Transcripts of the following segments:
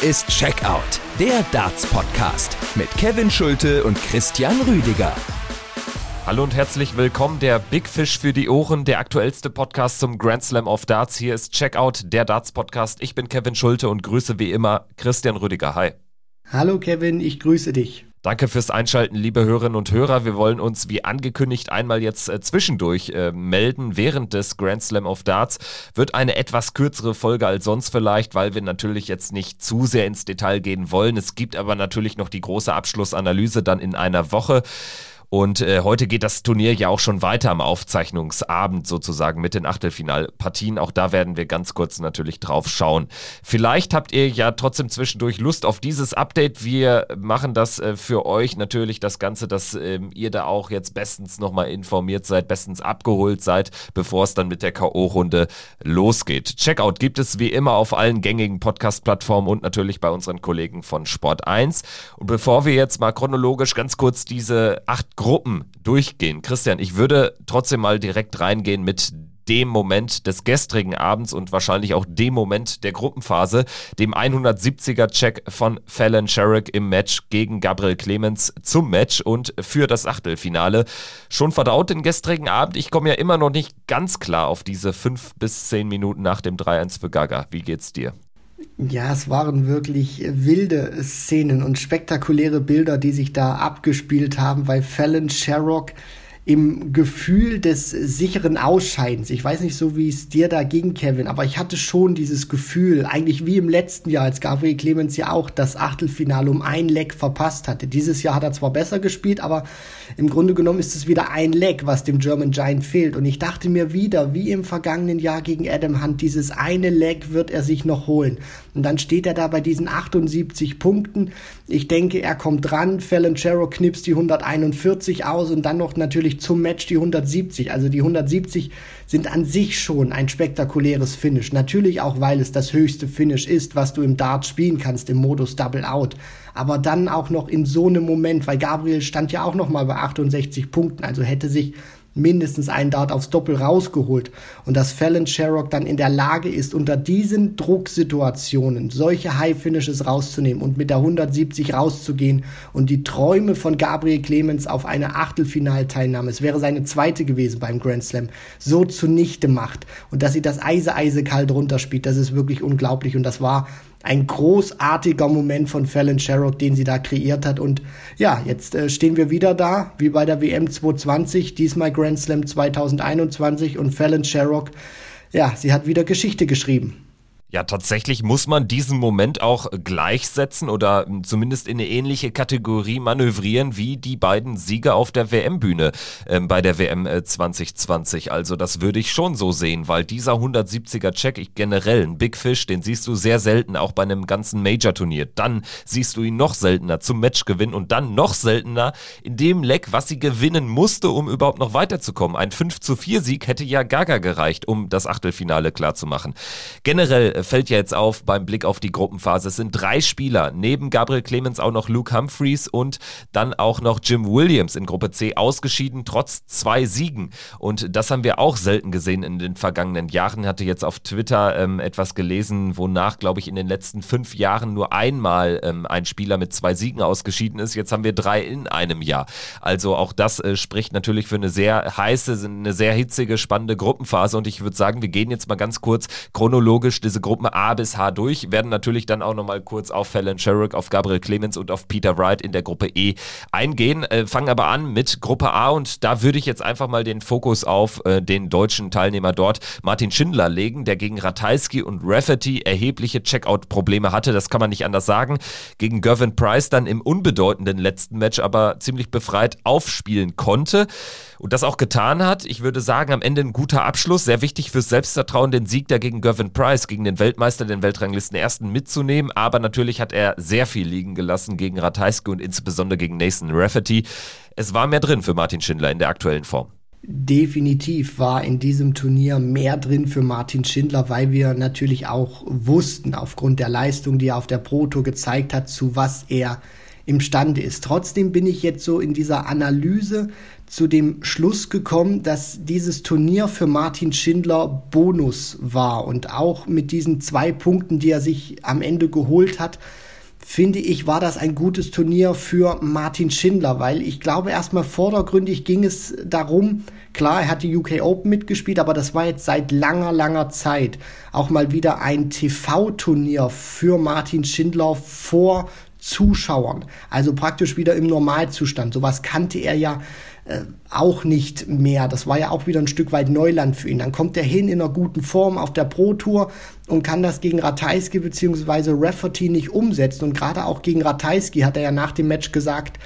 Hier ist Checkout, der Darts-Podcast mit Kevin Schulte und Christian Rüdiger. Hallo und herzlich willkommen, der Big Fish für die Ohren, der aktuellste Podcast zum Grand Slam of Darts. Hier ist Checkout, der Darts-Podcast. Ich bin Kevin Schulte und grüße wie immer Christian Rüdiger. Hi. Hallo Kevin, ich grüße dich. Danke fürs Einschalten, liebe Hörerinnen und Hörer. Wir wollen uns wie angekündigt einmal jetzt äh, zwischendurch äh, melden. Während des Grand Slam of Darts wird eine etwas kürzere Folge als sonst vielleicht, weil wir natürlich jetzt nicht zu sehr ins Detail gehen wollen. Es gibt aber natürlich noch die große Abschlussanalyse dann in einer Woche. Und äh, heute geht das Turnier ja auch schon weiter am Aufzeichnungsabend sozusagen mit den Achtelfinalpartien. Auch da werden wir ganz kurz natürlich drauf schauen. Vielleicht habt ihr ja trotzdem zwischendurch Lust auf dieses Update. Wir machen das äh, für euch natürlich das Ganze, dass äh, ihr da auch jetzt bestens nochmal informiert seid, bestens abgeholt seid, bevor es dann mit der K.O.-Runde losgeht. Checkout gibt es wie immer auf allen gängigen Podcast-Plattformen und natürlich bei unseren Kollegen von Sport 1. Und bevor wir jetzt mal chronologisch ganz kurz diese acht Gruppen durchgehen. Christian, ich würde trotzdem mal direkt reingehen mit dem Moment des gestrigen Abends und wahrscheinlich auch dem Moment der Gruppenphase, dem 170er-Check von Fallon Sherrick im Match gegen Gabriel Clemens zum Match und für das Achtelfinale. Schon verdaut den gestrigen Abend. Ich komme ja immer noch nicht ganz klar auf diese fünf bis zehn Minuten nach dem 3-1 für Gaga. Wie geht's dir? Ja, es waren wirklich wilde Szenen und spektakuläre Bilder, die sich da abgespielt haben, weil Fallon Sherrock im Gefühl des sicheren Ausscheidens. Ich weiß nicht so, wie es dir da ging, Kevin, aber ich hatte schon dieses Gefühl, eigentlich wie im letzten Jahr, als Gabriel Clemens ja auch das Achtelfinale um ein Leck verpasst hatte. Dieses Jahr hat er zwar besser gespielt, aber im Grunde genommen ist es wieder ein Leck, was dem German Giant fehlt. Und ich dachte mir wieder, wie im vergangenen Jahr gegen Adam Hunt, dieses eine Leck wird er sich noch holen. Und dann steht er da bei diesen 78 Punkten. Ich denke, er kommt dran. Fallon Sherrock knipst die 141 aus und dann noch natürlich zum Match die 170. Also die 170 sind an sich schon ein spektakuläres Finish. Natürlich auch, weil es das höchste Finish ist, was du im Dart spielen kannst, im Modus Double Out. Aber dann auch noch in so einem Moment, weil Gabriel stand ja auch noch mal bei 68 Punkten, also hätte sich mindestens einen Dart aufs Doppel rausgeholt. Und dass Fallon Sherrock dann in der Lage ist, unter diesen Drucksituationen solche High Finishes rauszunehmen und mit der 170 rauszugehen und die Träume von Gabriel Clemens auf eine Achtelfinalteilnahme, es wäre seine zweite gewesen beim Grand Slam, so zunichte macht und dass sie das Eise eisekalt runterspielt, das ist wirklich unglaublich und das war ein großartiger Moment von Fallon Sherrock, den sie da kreiert hat. Und ja, jetzt äh, stehen wir wieder da, wie bei der WM 220, diesmal Grand Slam 2021 und Fallon Sherrock, ja, sie hat wieder Geschichte geschrieben. Ja, tatsächlich muss man diesen Moment auch gleichsetzen oder zumindest in eine ähnliche Kategorie manövrieren wie die beiden Sieger auf der WM-Bühne äh, bei der WM 2020. Äh, also das würde ich schon so sehen, weil dieser 170er Check, ich generell ein Big Fish, den siehst du sehr selten auch bei einem ganzen Major-Turnier. Dann siehst du ihn noch seltener zum Matchgewinn und dann noch seltener in dem Leck, was sie gewinnen musste, um überhaupt noch weiterzukommen. Ein 5 zu 4 Sieg hätte ja Gaga gereicht, um das Achtelfinale klarzumachen. Generell fällt ja jetzt auf beim Blick auf die Gruppenphase. Es sind drei Spieler, neben Gabriel Clemens auch noch Luke Humphreys und dann auch noch Jim Williams in Gruppe C ausgeschieden, trotz zwei Siegen. Und das haben wir auch selten gesehen in den vergangenen Jahren. Ich hatte jetzt auf Twitter ähm, etwas gelesen, wonach, glaube ich, in den letzten fünf Jahren nur einmal ähm, ein Spieler mit zwei Siegen ausgeschieden ist. Jetzt haben wir drei in einem Jahr. Also auch das äh, spricht natürlich für eine sehr heiße, eine sehr hitzige, spannende Gruppenphase. Und ich würde sagen, wir gehen jetzt mal ganz kurz chronologisch diese Gruppe Gruppen A bis H durch, werden natürlich dann auch nochmal kurz auf Fallon Sherrick, auf Gabriel Clemens und auf Peter Wright in der Gruppe E eingehen. Äh, fangen aber an mit Gruppe A und da würde ich jetzt einfach mal den Fokus auf äh, den deutschen Teilnehmer dort, Martin Schindler, legen, der gegen Ratajski und Rafferty erhebliche Checkout-Probleme hatte. Das kann man nicht anders sagen. Gegen Gervin Price dann im unbedeutenden letzten Match aber ziemlich befreit aufspielen konnte und das auch getan hat. Ich würde sagen, am Ende ein guter Abschluss, sehr wichtig fürs Selbstvertrauen, den Sieg da gegen Gervin Price, gegen den Weltmeister, den Weltranglisten ersten mitzunehmen. Aber natürlich hat er sehr viel liegen gelassen gegen Ratajski und insbesondere gegen Nathan Rafferty. Es war mehr drin für Martin Schindler in der aktuellen Form. Definitiv war in diesem Turnier mehr drin für Martin Schindler, weil wir natürlich auch wussten, aufgrund der Leistung, die er auf der Pro Tour gezeigt hat, zu was er imstande ist. Trotzdem bin ich jetzt so in dieser Analyse zu dem Schluss gekommen, dass dieses Turnier für Martin Schindler Bonus war und auch mit diesen zwei Punkten, die er sich am Ende geholt hat, finde ich, war das ein gutes Turnier für Martin Schindler, weil ich glaube, erstmal vordergründig ging es darum, klar, er hat die UK Open mitgespielt, aber das war jetzt seit langer, langer Zeit auch mal wieder ein TV-Turnier für Martin Schindler vor Zuschauern. Also praktisch wieder im Normalzustand. Sowas kannte er ja äh, auch nicht mehr. Das war ja auch wieder ein Stück weit Neuland für ihn. Dann kommt er hin in einer guten Form auf der Pro Tour und kann das gegen Ratajski bzw. Rafferty nicht umsetzen. Und gerade auch gegen Ratajski hat er ja nach dem Match gesagt,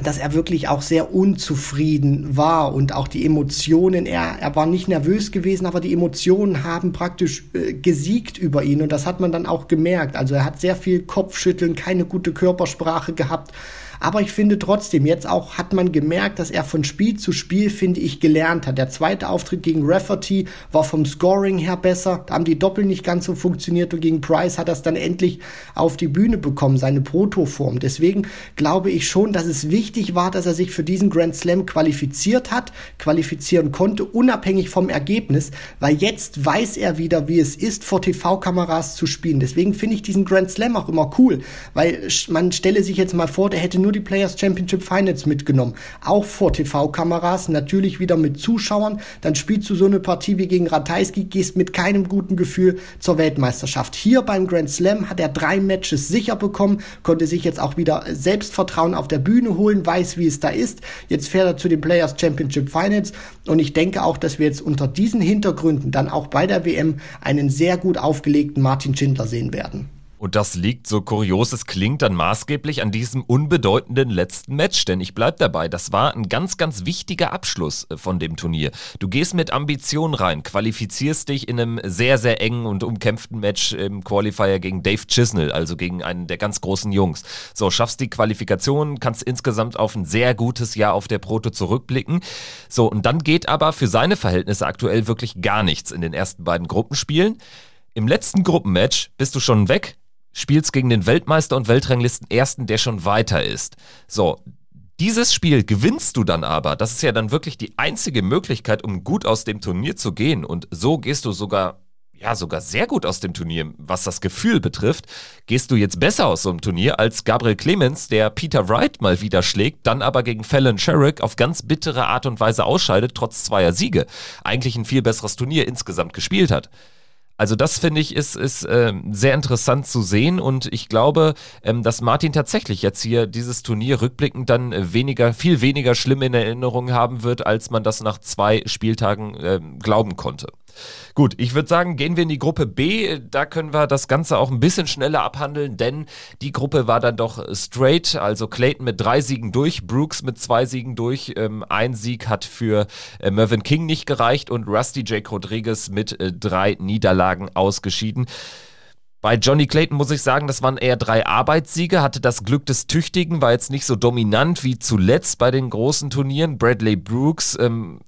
dass er wirklich auch sehr unzufrieden war und auch die Emotionen, er, er war nicht nervös gewesen, aber die Emotionen haben praktisch äh, gesiegt über ihn und das hat man dann auch gemerkt. Also er hat sehr viel Kopfschütteln, keine gute Körpersprache gehabt aber ich finde trotzdem, jetzt auch hat man gemerkt, dass er von Spiel zu Spiel, finde ich, gelernt hat. Der zweite Auftritt gegen Rafferty war vom Scoring her besser. Da haben die Doppel nicht ganz so funktioniert und gegen Price hat er es dann endlich auf die Bühne bekommen, seine Protoform. Deswegen glaube ich schon, dass es wichtig war, dass er sich für diesen Grand Slam qualifiziert hat, qualifizieren konnte, unabhängig vom Ergebnis, weil jetzt weiß er wieder, wie es ist, vor TV-Kameras zu spielen. Deswegen finde ich diesen Grand Slam auch immer cool, weil man stelle sich jetzt mal vor, der hätte nur nur die Players Championship Finals mitgenommen. Auch vor TV-Kameras, natürlich wieder mit Zuschauern. Dann spielst du so eine Partie wie gegen Ratajski, gehst mit keinem guten Gefühl zur Weltmeisterschaft. Hier beim Grand Slam hat er drei Matches sicher bekommen, konnte sich jetzt auch wieder Selbstvertrauen auf der Bühne holen, weiß, wie es da ist. Jetzt fährt er zu den Players Championship Finals und ich denke auch, dass wir jetzt unter diesen Hintergründen dann auch bei der WM einen sehr gut aufgelegten Martin Schindler sehen werden. Und das liegt, so kurios es klingt, dann maßgeblich an diesem unbedeutenden letzten Match. Denn ich bleib dabei, das war ein ganz, ganz wichtiger Abschluss äh, von dem Turnier. Du gehst mit Ambition rein, qualifizierst dich in einem sehr, sehr engen und umkämpften Match im Qualifier gegen Dave Chisnell, also gegen einen der ganz großen Jungs. So, schaffst die Qualifikation, kannst insgesamt auf ein sehr gutes Jahr auf der Proto zurückblicken. So, und dann geht aber für seine Verhältnisse aktuell wirklich gar nichts in den ersten beiden Gruppenspielen. Im letzten Gruppenmatch bist du schon weg, spielst gegen den Weltmeister und Weltranglisten Ersten, der schon weiter ist. So, dieses Spiel gewinnst du dann aber. Das ist ja dann wirklich die einzige Möglichkeit, um gut aus dem Turnier zu gehen. Und so gehst du sogar, ja, sogar sehr gut aus dem Turnier, was das Gefühl betrifft. Gehst du jetzt besser aus so einem Turnier als Gabriel Clemens, der Peter Wright mal wieder schlägt, dann aber gegen Fallon Sherrick auf ganz bittere Art und Weise ausscheidet, trotz zweier Siege. Eigentlich ein viel besseres Turnier insgesamt gespielt hat. Also das finde ich ist, ist äh, sehr interessant zu sehen und ich glaube, ähm, dass Martin tatsächlich jetzt hier dieses Turnier rückblickend dann äh, weniger, viel weniger schlimm in Erinnerung haben wird, als man das nach zwei Spieltagen äh, glauben konnte. Gut, ich würde sagen, gehen wir in die Gruppe B. Da können wir das Ganze auch ein bisschen schneller abhandeln, denn die Gruppe war dann doch straight. Also Clayton mit drei Siegen durch, Brooks mit zwei Siegen durch. Ähm, ein Sieg hat für äh, Mervyn King nicht gereicht und Rusty Jake Rodriguez mit äh, drei Niederlagen ausgeschieden. Bei Johnny Clayton muss ich sagen, das waren eher drei Arbeitssiege, hatte das Glück des Tüchtigen, war jetzt nicht so dominant wie zuletzt bei den großen Turnieren. Bradley Brooks ähm,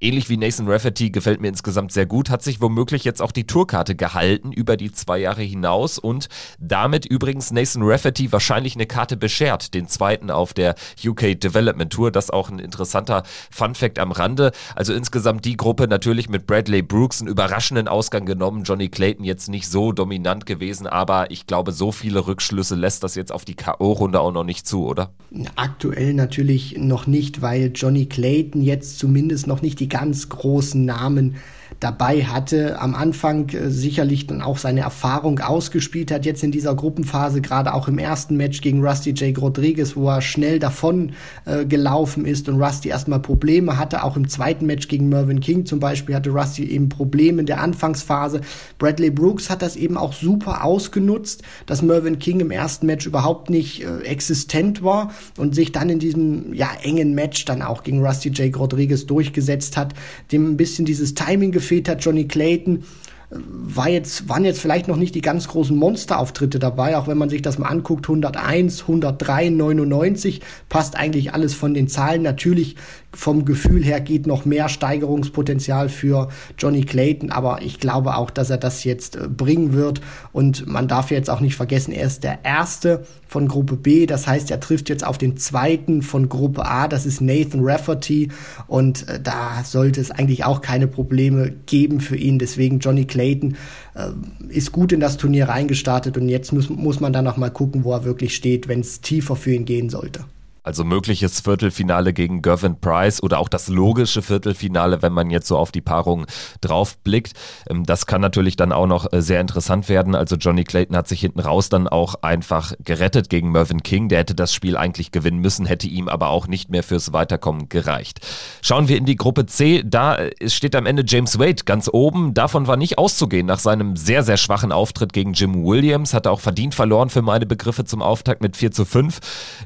ähnlich wie Nathan Rafferty gefällt mir insgesamt sehr gut, hat sich womöglich jetzt auch die Tourkarte gehalten über die zwei Jahre hinaus und damit übrigens Nathan Rafferty wahrscheinlich eine Karte beschert, den zweiten auf der UK Development Tour. Das auch ein interessanter Fun Fact am Rande. Also insgesamt die Gruppe natürlich mit Bradley Brooks einen überraschenden Ausgang genommen. Johnny Clayton jetzt nicht so dominant gewesen, aber ich glaube, so viele Rückschlüsse lässt das jetzt auf die K.O.-Runde auch noch nicht zu, oder? Aktuell natürlich noch nicht, weil Johnny Clayton jetzt zumindest noch nicht die ganz großen Namen dabei hatte. Am Anfang äh, sicherlich dann auch seine Erfahrung ausgespielt hat, jetzt in dieser Gruppenphase, gerade auch im ersten Match gegen Rusty Jake Rodriguez, wo er schnell davon äh, gelaufen ist und Rusty erstmal Probleme hatte. Auch im zweiten Match gegen Mervyn King zum Beispiel hatte Rusty eben Probleme in der Anfangsphase. Bradley Brooks hat das eben auch super ausgenutzt, dass Mervyn King im ersten Match überhaupt nicht äh, existent war und sich dann in diesem ja engen Match dann auch gegen Rusty Jake Rodriguez durchgesetzt hat, dem ein bisschen dieses Timing gefehlt hat. Johnny Clayton war jetzt, waren jetzt vielleicht noch nicht die ganz großen Monsterauftritte dabei, auch wenn man sich das mal anguckt, 101, 103, 99, passt eigentlich alles von den Zahlen. Natürlich vom Gefühl her geht noch mehr Steigerungspotenzial für Johnny Clayton, aber ich glaube auch, dass er das jetzt äh, bringen wird. Und man darf jetzt auch nicht vergessen, er ist der Erste von Gruppe B, das heißt, er trifft jetzt auf den Zweiten von Gruppe A, das ist Nathan Rafferty. Und äh, da sollte es eigentlich auch keine Probleme geben für ihn, deswegen Johnny Clayton äh, ist gut in das Turnier reingestartet und jetzt muss, muss man dann noch mal gucken, wo er wirklich steht, wenn es tiefer für ihn gehen sollte. Also mögliches Viertelfinale gegen Gervin Price oder auch das logische Viertelfinale, wenn man jetzt so auf die Paarung drauf blickt. Ähm, das kann natürlich dann auch noch äh, sehr interessant werden. Also Johnny Clayton hat sich hinten raus dann auch einfach gerettet gegen Mervyn King. Der hätte das Spiel eigentlich gewinnen müssen, hätte ihm aber auch nicht mehr fürs Weiterkommen gereicht. Schauen wir in die Gruppe C. Da äh, steht am Ende James Wade ganz oben. Davon war nicht auszugehen nach seinem sehr, sehr schwachen Auftritt gegen Jim Williams. Hat er auch verdient verloren für meine Begriffe zum Auftakt mit 4 zu 5.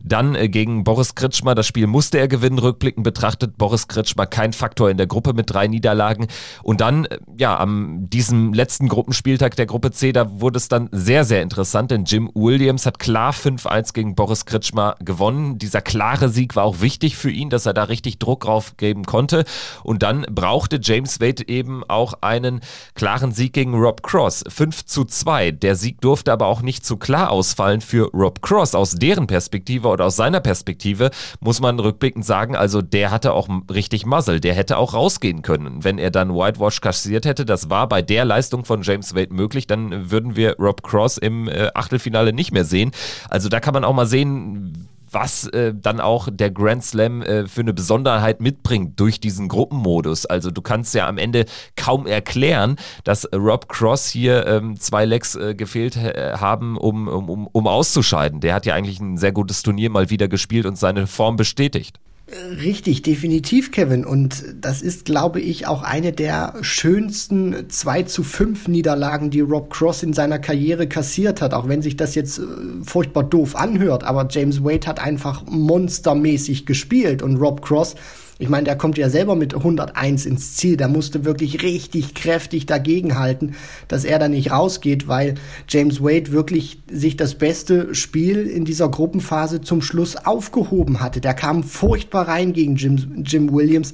Dann äh, gegen Boris Kritschmer. Das Spiel musste er gewinnen, rückblickend betrachtet. Boris Kritschmer kein Faktor in der Gruppe mit drei Niederlagen. Und dann, äh, ja, am diesem letzten Gruppenspieltag der Gruppe C, da wurde es dann sehr, sehr interessant, denn Jim Williams hat klar 5-1 gegen Boris Kritschmer gewonnen. Dieser klare Sieg war auch wichtig für ihn, dass er da richtig Druck drauf geben konnte. Und dann brauchte James Wade eben auch einen klaren Sieg gegen Rob Cross. 5 zu 2. Der Sieg durfte aber auch nicht zu klar ausfallen für Rob Cross aus deren Perspektive oder aus seiner Perspektive Perspektive muss man rückblickend sagen, also der hatte auch richtig Muzzle, der hätte auch rausgehen können. Wenn er dann Whitewash kassiert hätte, das war bei der Leistung von James Wade möglich, dann würden wir Rob Cross im äh, Achtelfinale nicht mehr sehen. Also da kann man auch mal sehen, was äh, dann auch der Grand Slam äh, für eine Besonderheit mitbringt durch diesen Gruppenmodus. Also du kannst ja am Ende kaum erklären, dass Rob Cross hier ähm, zwei Legs äh, gefehlt äh, haben, um, um, um auszuscheiden. Der hat ja eigentlich ein sehr gutes Turnier mal wieder gespielt und seine Form bestätigt. Richtig, definitiv, Kevin. Und das ist, glaube ich, auch eine der schönsten 2 zu 5 Niederlagen, die Rob Cross in seiner Karriere kassiert hat. Auch wenn sich das jetzt äh, furchtbar doof anhört. Aber James Wade hat einfach monstermäßig gespielt und Rob Cross ich meine, der kommt ja selber mit 101 ins Ziel. Der musste wirklich richtig kräftig dagegenhalten, dass er da nicht rausgeht, weil James Wade wirklich sich das beste Spiel in dieser Gruppenphase zum Schluss aufgehoben hatte. Der kam furchtbar rein gegen Jim, Jim Williams,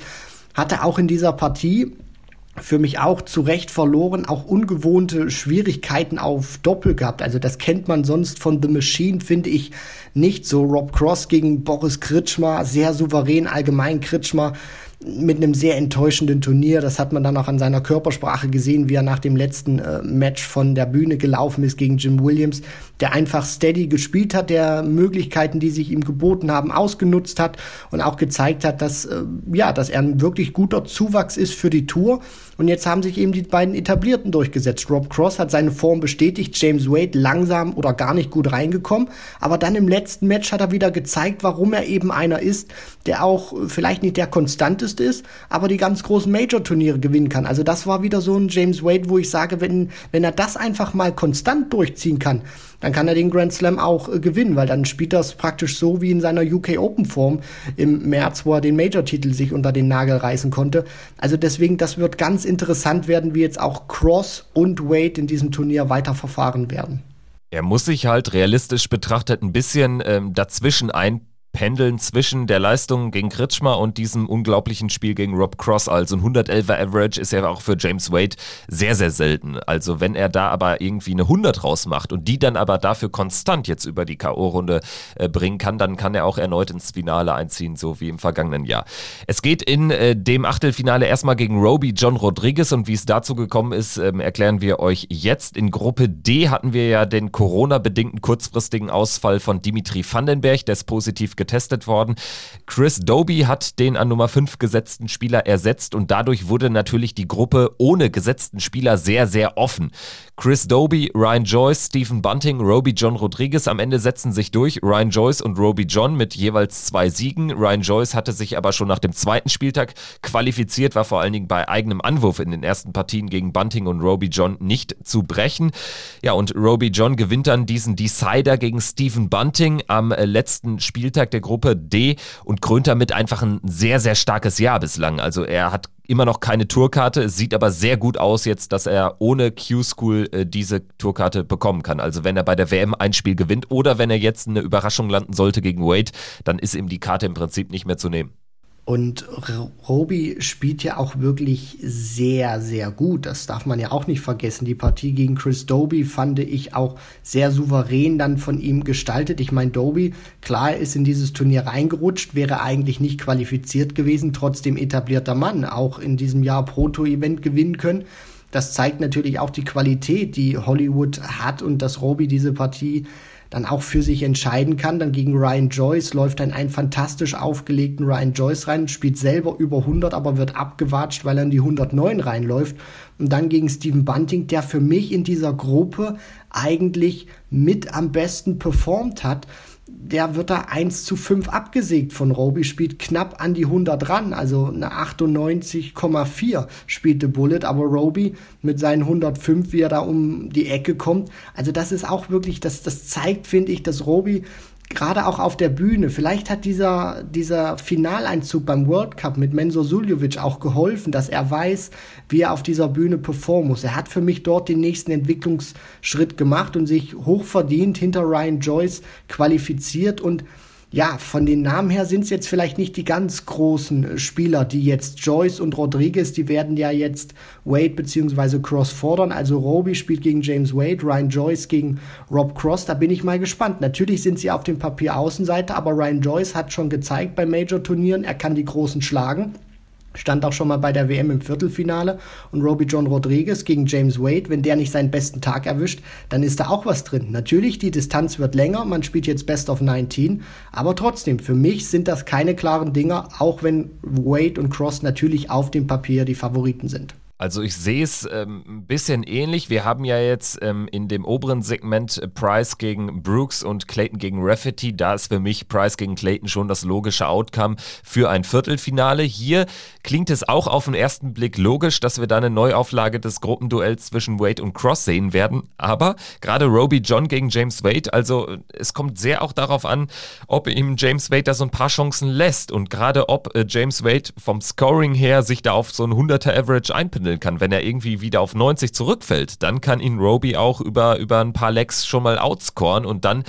hatte auch in dieser Partie für mich auch zu Recht verloren, auch ungewohnte Schwierigkeiten auf Doppel gehabt. Also das kennt man sonst von The Machine, finde ich nicht so. Rob Cross gegen Boris Kritschmer, sehr souverän, allgemein Kritschmer mit einem sehr enttäuschenden Turnier. Das hat man dann auch an seiner Körpersprache gesehen, wie er nach dem letzten äh, Match von der Bühne gelaufen ist gegen Jim Williams, der einfach steady gespielt hat, der Möglichkeiten, die sich ihm geboten haben, ausgenutzt hat und auch gezeigt hat, dass äh, ja, dass er ein wirklich guter Zuwachs ist für die Tour. Und jetzt haben sich eben die beiden Etablierten durchgesetzt. Rob Cross hat seine Form bestätigt, James Wade langsam oder gar nicht gut reingekommen, aber dann im letzten Match hat er wieder gezeigt, warum er eben einer ist, der auch äh, vielleicht nicht der konstanteste Größte ist, aber die ganz großen Major-Turniere gewinnen kann. Also das war wieder so ein James Wade, wo ich sage, wenn, wenn er das einfach mal konstant durchziehen kann, dann kann er den Grand Slam auch äh, gewinnen, weil dann spielt das praktisch so wie in seiner UK Open Form im März, wo er den Major-Titel sich unter den Nagel reißen konnte. Also deswegen, das wird ganz interessant werden, wie jetzt auch Cross und Wade in diesem Turnier weiterverfahren werden. Er muss sich halt realistisch betrachtet ein bisschen ähm, dazwischen ein pendeln zwischen der Leistung gegen Kritschmer und diesem unglaublichen Spiel gegen Rob Cross. Also ein 111er Average ist ja auch für James Wade sehr, sehr selten. Also wenn er da aber irgendwie eine 100 rausmacht und die dann aber dafür konstant jetzt über die K.O.-Runde äh, bringen kann, dann kann er auch erneut ins Finale einziehen, so wie im vergangenen Jahr. Es geht in äh, dem Achtelfinale erstmal gegen Roby John Rodriguez und wie es dazu gekommen ist, ähm, erklären wir euch jetzt. In Gruppe D hatten wir ja den Corona-bedingten kurzfristigen Ausfall von Dimitri Vandenberg, der ist positiv getestet worden. Chris Doby hat den an Nummer 5 gesetzten Spieler ersetzt und dadurch wurde natürlich die Gruppe ohne gesetzten Spieler sehr, sehr offen. Chris Doby, Ryan Joyce, Stephen Bunting, Roby John Rodriguez am Ende setzen sich durch. Ryan Joyce und Roby John mit jeweils zwei Siegen. Ryan Joyce hatte sich aber schon nach dem zweiten Spieltag qualifiziert, war vor allen Dingen bei eigenem Anwurf in den ersten Partien gegen Bunting und Roby John nicht zu brechen. Ja, und Roby John gewinnt dann diesen Decider gegen Stephen Bunting am äh, letzten Spieltag Spieltag der Gruppe D und krönt damit einfach ein sehr, sehr starkes Jahr bislang. Also er hat immer noch keine Tourkarte. Es sieht aber sehr gut aus jetzt, dass er ohne Q-School äh, diese Tourkarte bekommen kann. Also wenn er bei der WM ein Spiel gewinnt oder wenn er jetzt eine Überraschung landen sollte gegen Wade, dann ist ihm die Karte im Prinzip nicht mehr zu nehmen. Und Roby spielt ja auch wirklich sehr, sehr gut. Das darf man ja auch nicht vergessen. Die Partie gegen Chris Doby fand ich auch sehr souverän dann von ihm gestaltet. Ich meine, Doby, klar, ist in dieses Turnier reingerutscht, wäre eigentlich nicht qualifiziert gewesen, trotzdem etablierter Mann, auch in diesem Jahr Proto-Event gewinnen können. Das zeigt natürlich auch die Qualität, die Hollywood hat und dass Roby diese Partie dann auch für sich entscheiden kann. Dann gegen Ryan Joyce läuft dann einen fantastisch aufgelegten Ryan Joyce rein, spielt selber über 100, aber wird abgewatscht, weil er in die 109 reinläuft. Und dann gegen Steven Bunting, der für mich in dieser Gruppe eigentlich mit am besten performt hat der wird da 1 zu 5 abgesägt von Roby, spielt knapp an die 100 ran, also eine 98,4 spielte Bullet, aber Roby mit seinen 105, wie er da um die Ecke kommt, also das ist auch wirklich, das, das zeigt, finde ich, dass Roby gerade auch auf der Bühne, vielleicht hat dieser, dieser Finaleinzug beim World Cup mit Menzo Suljovic auch geholfen, dass er weiß, wie er auf dieser Bühne performen muss. Er hat für mich dort den nächsten Entwicklungsschritt gemacht und sich hochverdient hinter Ryan Joyce qualifiziert und ja, von den Namen her sind es jetzt vielleicht nicht die ganz großen äh, Spieler, die jetzt Joyce und Rodriguez, die werden ja jetzt Wade beziehungsweise Cross fordern. Also Roby spielt gegen James Wade, Ryan Joyce gegen Rob Cross. Da bin ich mal gespannt. Natürlich sind sie auf dem Papier Außenseiter, aber Ryan Joyce hat schon gezeigt bei Major-Turnieren, er kann die Großen schlagen. Stand auch schon mal bei der WM im Viertelfinale und Roby John Rodriguez gegen James Wade, wenn der nicht seinen besten Tag erwischt, dann ist da auch was drin. Natürlich, die Distanz wird länger, man spielt jetzt Best of 19, aber trotzdem, für mich sind das keine klaren Dinger, auch wenn Wade und Cross natürlich auf dem Papier die Favoriten sind. Also ich sehe es ähm, ein bisschen ähnlich. Wir haben ja jetzt ähm, in dem oberen Segment äh, Price gegen Brooks und Clayton gegen Rafferty. Da ist für mich Price gegen Clayton schon das logische Outcome für ein Viertelfinale. Hier klingt es auch auf den ersten Blick logisch, dass wir da eine Neuauflage des Gruppenduells zwischen Wade und Cross sehen werden. Aber gerade Roby John gegen James Wade, also äh, es kommt sehr auch darauf an, ob ihm James Wade da so ein paar Chancen lässt und gerade ob äh, James Wade vom Scoring her sich da auf so ein 100er Average einpendelt handeln kann. Wenn er irgendwie wieder auf 90 zurückfällt, dann kann ihn Roby auch über, über ein paar Lecks schon mal outscoren und dann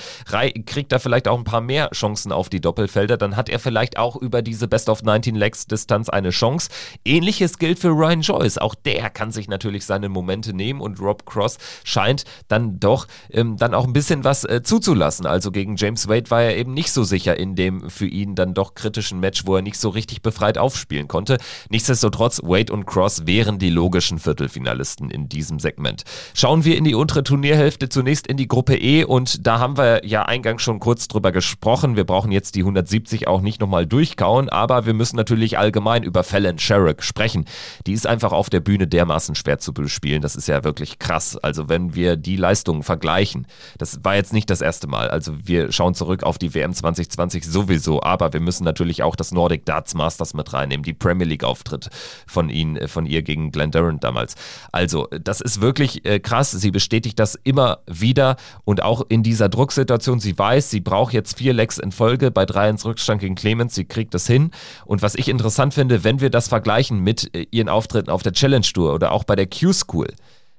kriegt er vielleicht auch ein paar mehr Chancen auf die Doppelfelder. Dann hat er vielleicht auch über diese Best of 19 Lecks Distanz eine Chance. Ähnliches gilt für Ryan Joyce. Auch der kann sich natürlich seine Momente nehmen und Rob Cross scheint dann doch ähm, dann auch ein bisschen was äh, zuzulassen. Also gegen James Wade war er eben nicht so sicher in dem für ihn dann doch kritischen Match, wo er nicht so richtig befreit aufspielen konnte. Nichtsdestotrotz, Wade und Cross wären die logischen Viertelfinalisten in diesem Segment. Schauen wir in die untere Turnierhälfte zunächst in die Gruppe E und da haben wir ja eingangs schon kurz drüber gesprochen. Wir brauchen jetzt die 170 auch nicht nochmal durchkauen, aber wir müssen natürlich allgemein über Fallon Sherrick sprechen. Die ist einfach auf der Bühne dermaßen schwer zu bespielen. Das ist ja wirklich krass. Also wenn wir die Leistungen vergleichen, das war jetzt nicht das erste Mal. Also wir schauen zurück auf die WM 2020 sowieso, aber wir müssen natürlich auch das Nordic Darts Masters mit reinnehmen, die Premier League Auftritt von ihnen, von ihr gegen Glenn Durant damals. Also, das ist wirklich äh, krass. Sie bestätigt das immer wieder und auch in dieser Drucksituation. Sie weiß, sie braucht jetzt vier Lecks in Folge bei drei ins Rückstand gegen Clemens. Sie kriegt das hin. Und was ich interessant finde, wenn wir das vergleichen mit äh, ihren Auftritten auf der Challenge Tour oder auch bei der Q-School,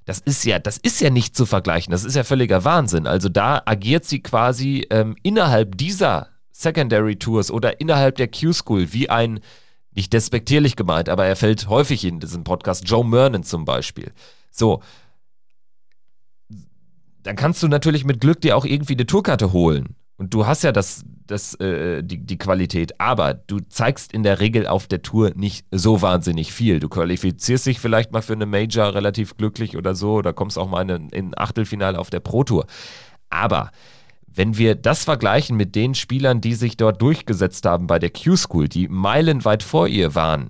das ist ja, das ist ja nicht zu vergleichen. Das ist ja völliger Wahnsinn. Also da agiert sie quasi ähm, innerhalb dieser Secondary Tours oder innerhalb der Q-School wie ein nicht despektierlich gemeint, aber er fällt häufig in diesem Podcast. Joe Mernon zum Beispiel. So. Dann kannst du natürlich mit Glück dir auch irgendwie eine Tourkarte holen. Und du hast ja das, das, äh, die, die Qualität, aber du zeigst in der Regel auf der Tour nicht so wahnsinnig viel. Du qualifizierst dich vielleicht mal für eine Major relativ glücklich oder so, oder kommst auch mal in, in Achtelfinale auf der Pro Tour. Aber wenn wir das vergleichen mit den Spielern, die sich dort durchgesetzt haben bei der Q-School, die meilenweit vor ihr waren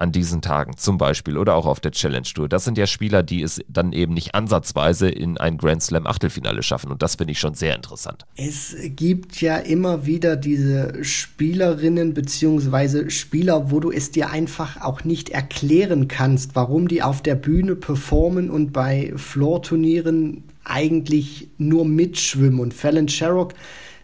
an diesen Tagen zum Beispiel oder auch auf der Challenge Tour, das sind ja Spieler, die es dann eben nicht ansatzweise in ein Grand Slam Achtelfinale schaffen und das finde ich schon sehr interessant. Es gibt ja immer wieder diese Spielerinnen beziehungsweise Spieler, wo du es dir einfach auch nicht erklären kannst, warum die auf der Bühne performen und bei Floor-Turnieren eigentlich nur mitschwimmen. Und Fallon Sherrock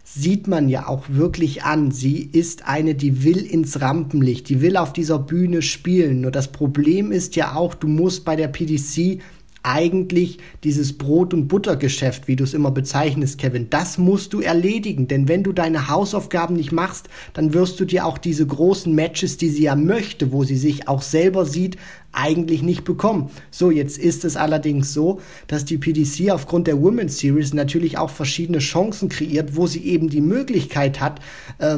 sieht man ja auch wirklich an. Sie ist eine, die will ins Rampenlicht, die will auf dieser Bühne spielen. Nur das Problem ist ja auch, du musst bei der PDC eigentlich dieses Brot- und Buttergeschäft, wie du es immer bezeichnest, Kevin, das musst du erledigen. Denn wenn du deine Hausaufgaben nicht machst, dann wirst du dir auch diese großen Matches, die sie ja möchte, wo sie sich auch selber sieht, eigentlich nicht bekommen. So, jetzt ist es allerdings so, dass die PDC aufgrund der Women's Series natürlich auch verschiedene Chancen kreiert, wo sie eben die Möglichkeit hat, äh,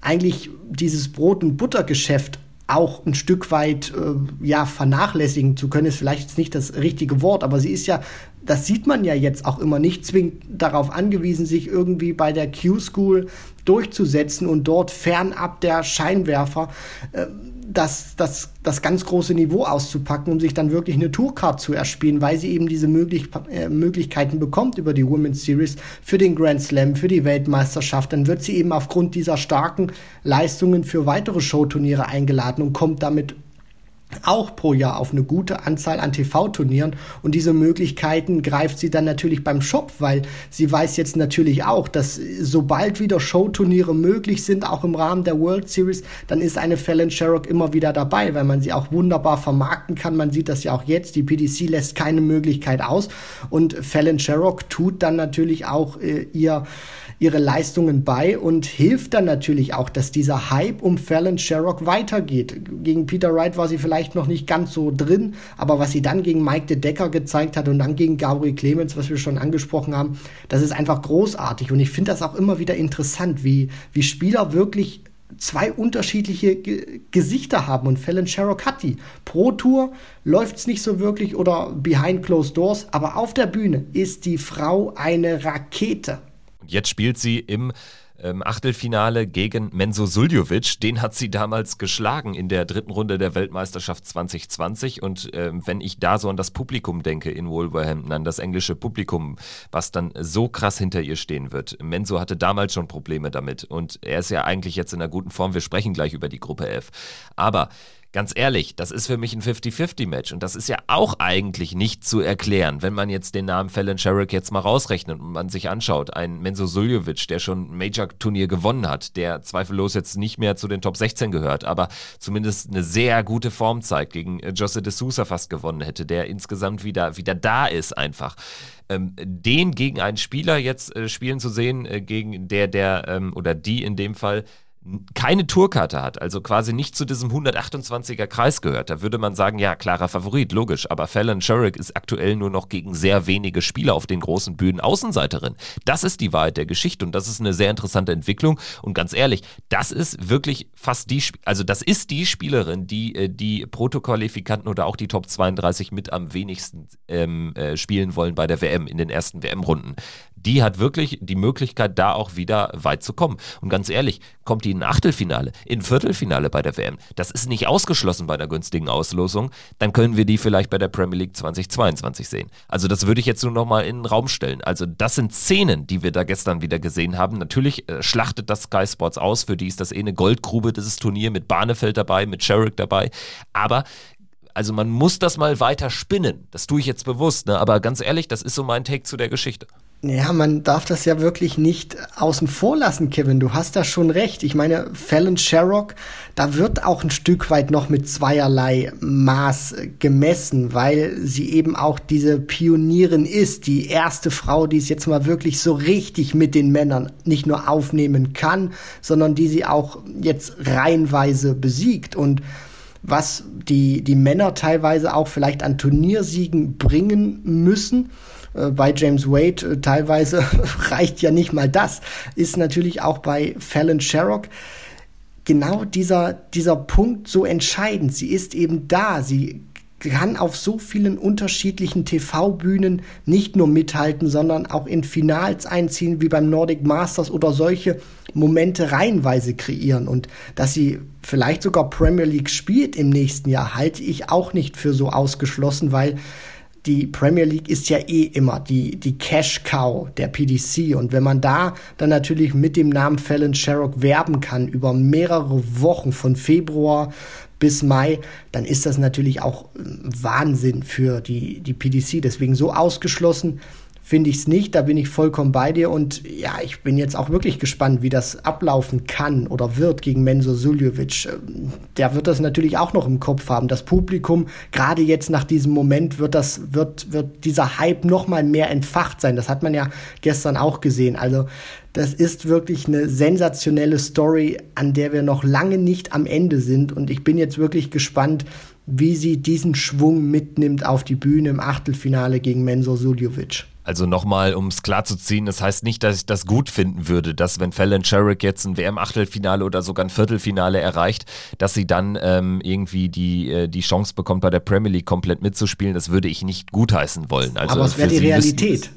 eigentlich dieses Brot- und Buttergeschäft auch ein Stück weit äh, ja vernachlässigen zu können, ist vielleicht jetzt nicht das richtige Wort, aber sie ist ja, das sieht man ja jetzt auch immer nicht zwingend darauf angewiesen, sich irgendwie bei der Q-School durchzusetzen und dort fernab der Scheinwerfer äh, das, das, das ganz große Niveau auszupacken, um sich dann wirklich eine Tourcard zu erspielen, weil sie eben diese möglich, äh, Möglichkeiten bekommt über die Women's Series für den Grand Slam, für die Weltmeisterschaft. Dann wird sie eben aufgrund dieser starken Leistungen für weitere Showturniere eingeladen und kommt damit auch pro Jahr auf eine gute Anzahl an TV-Turnieren und diese Möglichkeiten greift sie dann natürlich beim Shop, weil sie weiß jetzt natürlich auch, dass sobald wieder Showturniere möglich sind, auch im Rahmen der World Series, dann ist eine Fallon Sherrock immer wieder dabei, weil man sie auch wunderbar vermarkten kann. Man sieht das ja auch jetzt, die PDC lässt keine Möglichkeit aus. Und Fallon Sherrock tut dann natürlich auch äh, ihr ihre Leistungen bei und hilft dann natürlich auch, dass dieser Hype um Fallon Sherrock weitergeht. Gegen Peter Wright war sie vielleicht noch nicht ganz so drin, aber was sie dann gegen Mike de Decker gezeigt hat und dann gegen Gabriel Clemens, was wir schon angesprochen haben, das ist einfach großartig. Und ich finde das auch immer wieder interessant, wie, wie Spieler wirklich zwei unterschiedliche G Gesichter haben und Fallon Sherrock hat die. Pro Tour läuft es nicht so wirklich oder behind closed doors, aber auf der Bühne ist die Frau eine Rakete. Jetzt spielt sie im ähm, Achtelfinale gegen Menzo Suljovic. Den hat sie damals geschlagen in der dritten Runde der Weltmeisterschaft 2020. Und ähm, wenn ich da so an das Publikum denke in Wolverhampton, an das englische Publikum, was dann so krass hinter ihr stehen wird. Menzo hatte damals schon Probleme damit. Und er ist ja eigentlich jetzt in einer guten Form. Wir sprechen gleich über die Gruppe F. Aber ganz ehrlich, das ist für mich ein 50-50-Match und das ist ja auch eigentlich nicht zu erklären, wenn man jetzt den Namen Fallon Sherrick jetzt mal rausrechnet und man sich anschaut, ein Menzo Suljovic, der schon ein Major-Turnier gewonnen hat, der zweifellos jetzt nicht mehr zu den Top 16 gehört, aber zumindest eine sehr gute Form zeigt, gegen äh, Jose de Sousa fast gewonnen hätte, der insgesamt wieder, wieder da ist einfach. Ähm, den gegen einen Spieler jetzt äh, spielen zu sehen, äh, gegen der, der ähm, oder die in dem Fall keine Tourkarte hat, also quasi nicht zu diesem 128er Kreis gehört, da würde man sagen, ja, klarer Favorit, logisch, aber Fallon Sherrick ist aktuell nur noch gegen sehr wenige Spieler auf den großen Bühnen Außenseiterin. Das ist die Wahrheit der Geschichte und das ist eine sehr interessante Entwicklung und ganz ehrlich, das ist wirklich fast die, also das ist die Spielerin, die äh, die Protokollifikanten oder auch die Top 32 mit am wenigsten ähm, äh, spielen wollen bei der WM in den ersten WM-Runden die hat wirklich die Möglichkeit, da auch wieder weit zu kommen. Und ganz ehrlich, kommt die in ein Achtelfinale, in ein Viertelfinale bei der WM, das ist nicht ausgeschlossen bei der günstigen Auslosung, dann können wir die vielleicht bei der Premier League 2022 sehen. Also das würde ich jetzt nur nochmal in den Raum stellen. Also das sind Szenen, die wir da gestern wieder gesehen haben. Natürlich äh, schlachtet das Sky Sports aus, für die ist das eh eine Goldgrube, dieses Turnier mit Barnefeld dabei, mit Sherrick dabei. Aber also man muss das mal weiter spinnen. Das tue ich jetzt bewusst, ne? aber ganz ehrlich, das ist so mein Take zu der Geschichte. Ja, man darf das ja wirklich nicht außen vor lassen, Kevin. Du hast da schon recht. Ich meine, Fallon Sherrock, da wird auch ein Stück weit noch mit zweierlei Maß gemessen, weil sie eben auch diese Pionierin ist, die erste Frau, die es jetzt mal wirklich so richtig mit den Männern nicht nur aufnehmen kann, sondern die sie auch jetzt reihenweise besiegt und was die, die Männer teilweise auch vielleicht an Turniersiegen bringen müssen. Äh, bei James Wade äh, teilweise reicht ja nicht mal das. Ist natürlich auch bei Fallon Sherrock genau dieser, dieser Punkt so entscheidend. Sie ist eben da. Sie kann auf so vielen unterschiedlichen TV-Bühnen nicht nur mithalten, sondern auch in Finals einziehen, wie beim Nordic Masters oder solche Momente reihenweise kreieren. Und dass sie vielleicht sogar Premier League spielt im nächsten Jahr, halte ich auch nicht für so ausgeschlossen, weil die Premier League ist ja eh immer die, die Cash Cow der PDC. Und wenn man da dann natürlich mit dem Namen Fallon Sherrock werben kann über mehrere Wochen von Februar bis Mai, dann ist das natürlich auch Wahnsinn für die, die PDC. Deswegen so ausgeschlossen finde ich es nicht. Da bin ich vollkommen bei dir. Und ja, ich bin jetzt auch wirklich gespannt, wie das ablaufen kann oder wird gegen Menzo Suljovic. Der wird das natürlich auch noch im Kopf haben. Das Publikum, gerade jetzt nach diesem Moment, wird das, wird, wird dieser Hype noch mal mehr entfacht sein. Das hat man ja gestern auch gesehen. Also, das ist wirklich eine sensationelle Story, an der wir noch lange nicht am Ende sind. Und ich bin jetzt wirklich gespannt, wie sie diesen Schwung mitnimmt auf die Bühne im Achtelfinale gegen Mensur Suljovic. Also nochmal, um es klar zu ziehen, das heißt nicht, dass ich das gut finden würde, dass wenn Fallon Sherrick jetzt ein WM-Achtelfinale oder sogar ein Viertelfinale erreicht, dass sie dann ähm, irgendwie die, äh, die Chance bekommt, bei der Premier League komplett mitzuspielen. Das würde ich nicht gutheißen wollen. Also Aber es wäre die Realität.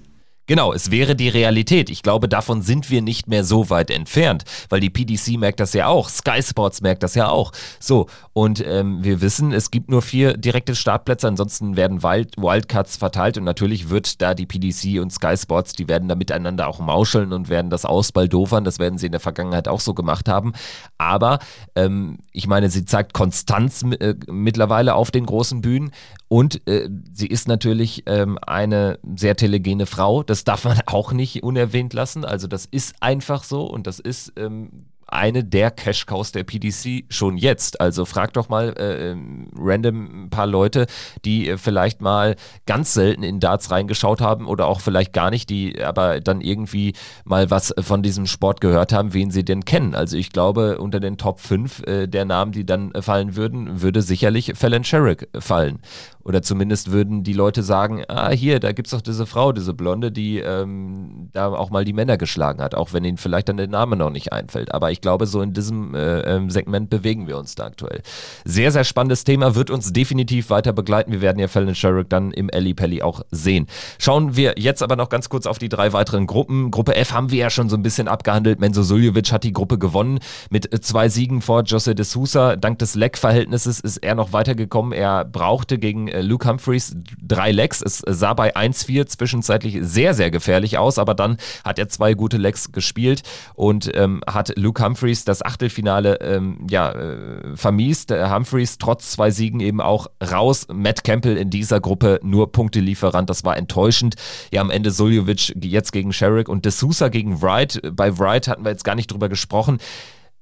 Genau, es wäre die Realität. Ich glaube, davon sind wir nicht mehr so weit entfernt, weil die PDC merkt das ja auch, Sky Sports merkt das ja auch. So, und ähm, wir wissen, es gibt nur vier direkte Startplätze, ansonsten werden Wild Wildcards verteilt und natürlich wird da die PDC und Sky Sports, die werden da miteinander auch mauscheln und werden das ausbaldofern. Das werden sie in der Vergangenheit auch so gemacht haben. Aber ähm, ich meine, sie zeigt Konstanz äh, mittlerweile auf den großen Bühnen und äh, sie ist natürlich ähm, eine sehr telegene Frau. Das darf man auch nicht unerwähnt lassen. Also das ist einfach so und das ist ähm, eine der Cash-Cows der PDC schon jetzt. Also frag doch mal äh, ähm, random ein paar Leute, die äh, vielleicht mal ganz selten in Darts reingeschaut haben oder auch vielleicht gar nicht, die aber dann irgendwie mal was von diesem Sport gehört haben, wen sie denn kennen. Also ich glaube, unter den Top 5 äh, der Namen, die dann fallen würden, würde sicherlich Fallon Sherrick fallen. Oder zumindest würden die Leute sagen, ah, hier, da gibt es doch diese Frau, diese Blonde, die ähm, da auch mal die Männer geschlagen hat, auch wenn ihnen vielleicht dann der Name noch nicht einfällt. Aber ich glaube, so in diesem äh, ähm, Segment bewegen wir uns da aktuell. Sehr, sehr spannendes Thema, wird uns definitiv weiter begleiten. Wir werden ja Fallon Sherrick dann im Ellie Pelli auch sehen. Schauen wir jetzt aber noch ganz kurz auf die drei weiteren Gruppen. Gruppe F haben wir ja schon so ein bisschen abgehandelt. Menzo Suljovic hat die Gruppe gewonnen mit zwei Siegen vor Jose de Sousa. Dank des Leck-Verhältnisses ist er noch weitergekommen. Er brauchte gegen äh, Luke Humphreys drei Lecks. Es sah bei 1-4 zwischenzeitlich sehr, sehr gefährlich aus, aber dann hat er zwei gute Lecks gespielt und ähm, hat Luke Humphreys das Achtelfinale ähm, ja, äh, vermiest. Humphreys trotz zwei Siegen eben auch raus. Matt Campbell in dieser Gruppe nur Punktelieferant. Das war enttäuschend. Ja, am Ende Suljovic jetzt gegen Sherrick und D'Souza gegen Wright. Bei Wright hatten wir jetzt gar nicht drüber gesprochen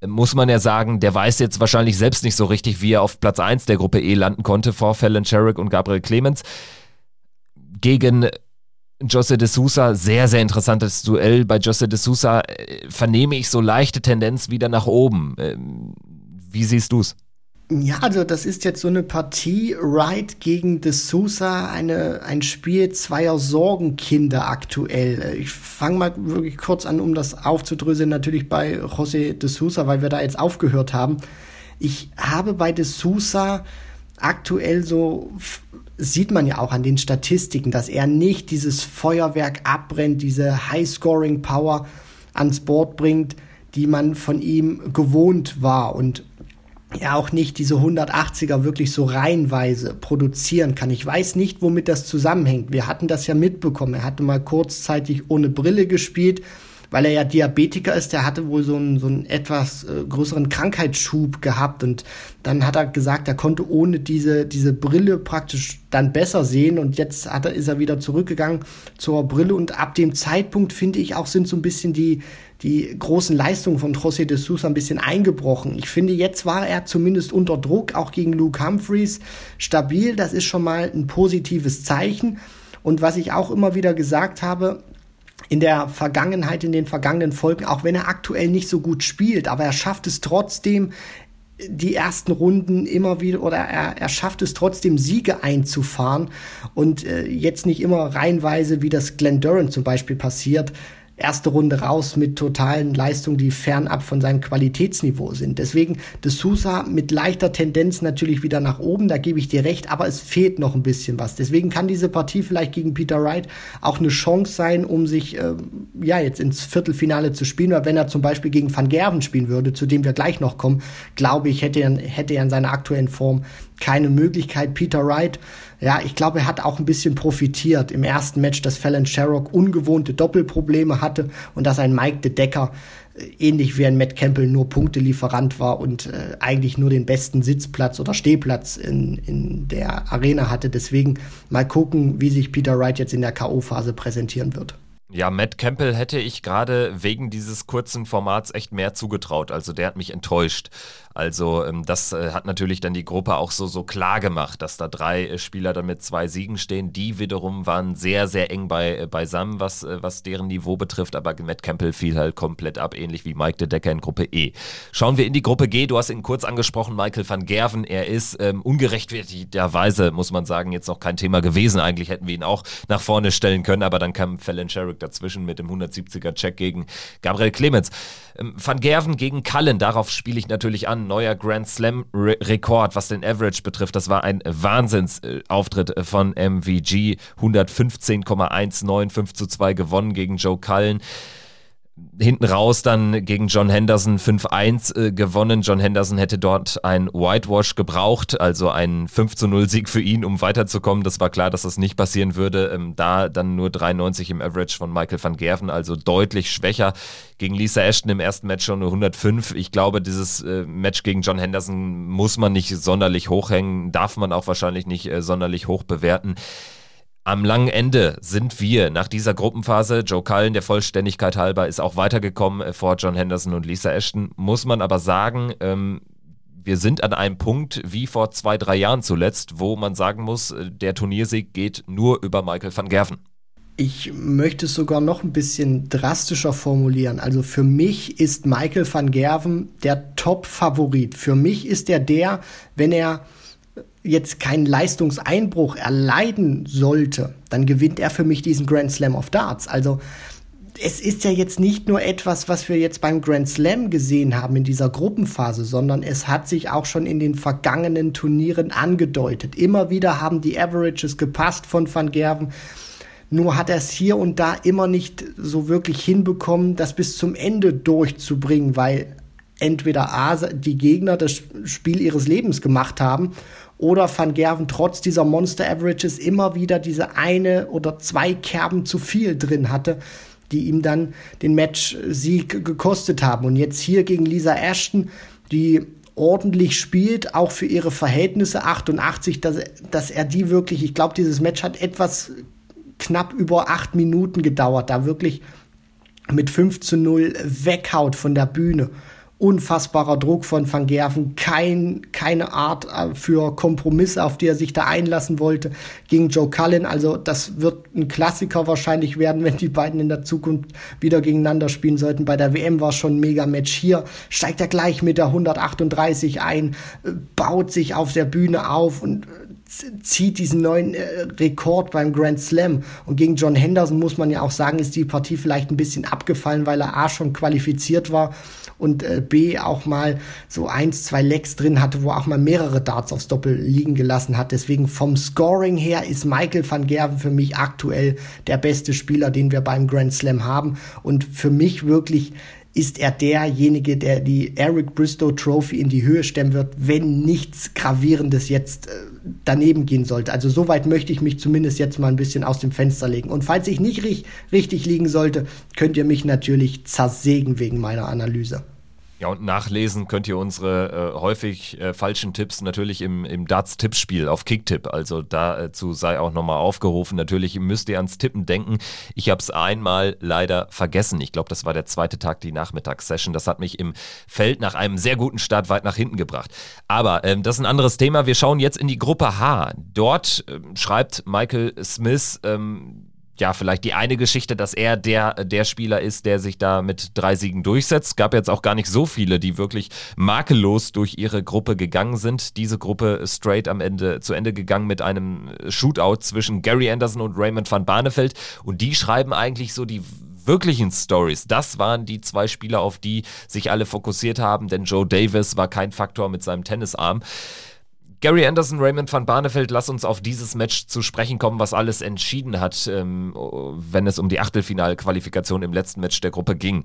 muss man ja sagen, der weiß jetzt wahrscheinlich selbst nicht so richtig, wie er auf Platz 1 der Gruppe E landen konnte vor Fallon Sherrick und Gabriel Clemens. Gegen Jose de Sousa, sehr, sehr interessantes Duell. Bei Jose de Sousa äh, vernehme ich so leichte Tendenz wieder nach oben. Ähm, wie siehst du es? Ja, also das ist jetzt so eine Partie Wright gegen De Sousa, eine, ein Spiel zweier Sorgenkinder aktuell. Ich fange mal wirklich kurz an, um das aufzudröseln, natürlich bei José De Sousa, weil wir da jetzt aufgehört haben. Ich habe bei De Sousa aktuell so, sieht man ja auch an den Statistiken, dass er nicht dieses Feuerwerk abbrennt, diese High-Scoring-Power ans Board bringt, die man von ihm gewohnt war. Und ja auch nicht diese 180er wirklich so reihenweise produzieren kann. Ich weiß nicht, womit das zusammenhängt. Wir hatten das ja mitbekommen. Er hatte mal kurzzeitig ohne Brille gespielt weil er ja Diabetiker ist, der hatte wohl so einen, so einen etwas äh, größeren Krankheitsschub gehabt und dann hat er gesagt, er konnte ohne diese, diese Brille praktisch dann besser sehen und jetzt hat er, ist er wieder zurückgegangen zur Brille und ab dem Zeitpunkt finde ich auch sind so ein bisschen die, die großen Leistungen von José de Sousa ein bisschen eingebrochen. Ich finde, jetzt war er zumindest unter Druck, auch gegen Luke Humphreys, stabil. Das ist schon mal ein positives Zeichen. Und was ich auch immer wieder gesagt habe, in der Vergangenheit, in den vergangenen Folgen, auch wenn er aktuell nicht so gut spielt, aber er schafft es trotzdem, die ersten Runden immer wieder oder er, er schafft es trotzdem Siege einzufahren und äh, jetzt nicht immer reihenweise, wie das Glenn Duran zum Beispiel passiert, erste Runde raus mit totalen Leistungen, die fernab von seinem Qualitätsniveau sind. Deswegen De Sousa mit leichter Tendenz natürlich wieder nach oben, da gebe ich dir recht, aber es fehlt noch ein bisschen was. Deswegen kann diese Partie vielleicht gegen Peter Wright auch eine Chance sein, um sich äh, ja jetzt ins Viertelfinale zu spielen. Oder wenn er zum Beispiel gegen Van Gerven spielen würde, zu dem wir gleich noch kommen, glaube ich, hätte er, hätte er in seiner aktuellen Form keine Möglichkeit. Peter Wright, ja, ich glaube, er hat auch ein bisschen profitiert im ersten Match, dass Fallon Sherrock ungewohnte Doppelprobleme hatte und dass ein Mike de Decker ähnlich wie ein Matt Campbell nur Punktelieferant war und äh, eigentlich nur den besten Sitzplatz oder Stehplatz in, in der Arena hatte. Deswegen mal gucken, wie sich Peter Wright jetzt in der K.O.-Phase präsentieren wird. Ja, Matt Campbell hätte ich gerade wegen dieses kurzen Formats echt mehr zugetraut. Also der hat mich enttäuscht. Also ähm, das äh, hat natürlich dann die Gruppe auch so, so klar gemacht, dass da drei äh, Spieler dann mit zwei Siegen stehen. Die wiederum waren sehr, sehr eng bei, äh, beisammen, was, was deren Niveau betrifft. Aber Matt Campbell fiel halt komplett ab, ähnlich wie Mike de Decker in Gruppe E. Schauen wir in die Gruppe G. Du hast ihn kurz angesprochen, Michael van Gerven. Er ist ähm, ungerechtfertigterweise, muss man sagen, jetzt noch kein Thema gewesen. Eigentlich hätten wir ihn auch nach vorne stellen können, aber dann kam Fallon Sherrick dazwischen mit dem 170er-Check gegen Gabriel Clemens. Ähm, van Gerven gegen Cullen, darauf spiele ich natürlich an. Neuer Grand Slam-Rekord, was den Average betrifft. Das war ein Wahnsinnsauftritt von MVG. 115,19, 5 zu 2 gewonnen gegen Joe Cullen hinten raus dann gegen John Henderson 5-1 äh, gewonnen. John Henderson hätte dort ein Whitewash gebraucht, also ein 5-0-Sieg für ihn, um weiterzukommen. Das war klar, dass das nicht passieren würde. Ähm, da dann nur 93 im Average von Michael van Gerven, also deutlich schwächer. Gegen Lisa Ashton im ersten Match schon nur 105. Ich glaube, dieses äh, Match gegen John Henderson muss man nicht sonderlich hochhängen, darf man auch wahrscheinlich nicht äh, sonderlich hoch bewerten. Am langen Ende sind wir nach dieser Gruppenphase, Joe Cullen, der Vollständigkeit halber, ist auch weitergekommen äh, vor John Henderson und Lisa Ashton, muss man aber sagen, ähm, wir sind an einem Punkt wie vor zwei, drei Jahren zuletzt, wo man sagen muss, äh, der Turniersieg geht nur über Michael van Gerven. Ich möchte es sogar noch ein bisschen drastischer formulieren. Also für mich ist Michael van Gerven der Top-Favorit. Für mich ist er der, wenn er jetzt keinen Leistungseinbruch erleiden sollte, dann gewinnt er für mich diesen Grand Slam of Darts. Also es ist ja jetzt nicht nur etwas, was wir jetzt beim Grand Slam gesehen haben in dieser Gruppenphase, sondern es hat sich auch schon in den vergangenen Turnieren angedeutet. Immer wieder haben die Averages gepasst von Van Gerven. Nur hat er es hier und da immer nicht so wirklich hinbekommen, das bis zum Ende durchzubringen, weil entweder A, die Gegner das Spiel ihres Lebens gemacht haben oder Van Gerven trotz dieser Monster Averages immer wieder diese eine oder zwei Kerben zu viel drin hatte, die ihm dann den Match-Sieg gekostet haben. Und jetzt hier gegen Lisa Ashton, die ordentlich spielt, auch für ihre Verhältnisse 88, dass, dass er die wirklich, ich glaube, dieses Match hat etwas knapp über acht Minuten gedauert, da wirklich mit 5 zu 0 weghaut von der Bühne unfassbarer Druck von Van Gerven, kein, keine Art äh, für Kompromisse, auf die er sich da einlassen wollte gegen Joe Cullen. Also das wird ein Klassiker wahrscheinlich werden, wenn die beiden in der Zukunft wieder gegeneinander spielen sollten. Bei der WM war schon ein Mega-Match. Hier steigt er gleich mit der 138 ein, äh, baut sich auf der Bühne auf und äh, zieht diesen neuen äh, Rekord beim Grand Slam. Und gegen John Henderson muss man ja auch sagen, ist die Partie vielleicht ein bisschen abgefallen, weil er A schon qualifiziert war und äh, B auch mal so eins, zwei Lecks drin hatte, wo auch mal mehrere Darts aufs Doppel liegen gelassen hat. Deswegen vom Scoring her ist Michael van Gerven für mich aktuell der beste Spieler, den wir beim Grand Slam haben und für mich wirklich ist er derjenige, der die Eric Bristow Trophy in die Höhe stemmen wird, wenn nichts Gravierendes jetzt äh, daneben gehen sollte. Also soweit möchte ich mich zumindest jetzt mal ein bisschen aus dem Fenster legen. Und falls ich nicht ri richtig liegen sollte, könnt ihr mich natürlich zersägen wegen meiner Analyse. Ja, und nachlesen könnt ihr unsere äh, häufig äh, falschen Tipps natürlich im, im Darts-Tippspiel auf Kicktipp. Also dazu sei auch nochmal aufgerufen. Natürlich müsst ihr ans Tippen denken. Ich habe es einmal leider vergessen. Ich glaube, das war der zweite Tag, die Nachmittagssession. Das hat mich im Feld nach einem sehr guten Start weit nach hinten gebracht. Aber ähm, das ist ein anderes Thema. Wir schauen jetzt in die Gruppe H. Dort ähm, schreibt Michael Smith, ähm, ja, vielleicht die eine Geschichte, dass er der, der Spieler ist, der sich da mit drei Siegen durchsetzt. Gab jetzt auch gar nicht so viele, die wirklich makellos durch ihre Gruppe gegangen sind. Diese Gruppe straight am Ende zu Ende gegangen mit einem Shootout zwischen Gary Anderson und Raymond van Barneveld. Und die schreiben eigentlich so die wirklichen Stories. Das waren die zwei Spieler, auf die sich alle fokussiert haben, denn Joe Davis war kein Faktor mit seinem Tennisarm. Gary Anderson, Raymond van Barneveld, lass uns auf dieses Match zu sprechen kommen, was alles entschieden hat, ähm, wenn es um die Achtelfinalqualifikation im letzten Match der Gruppe ging.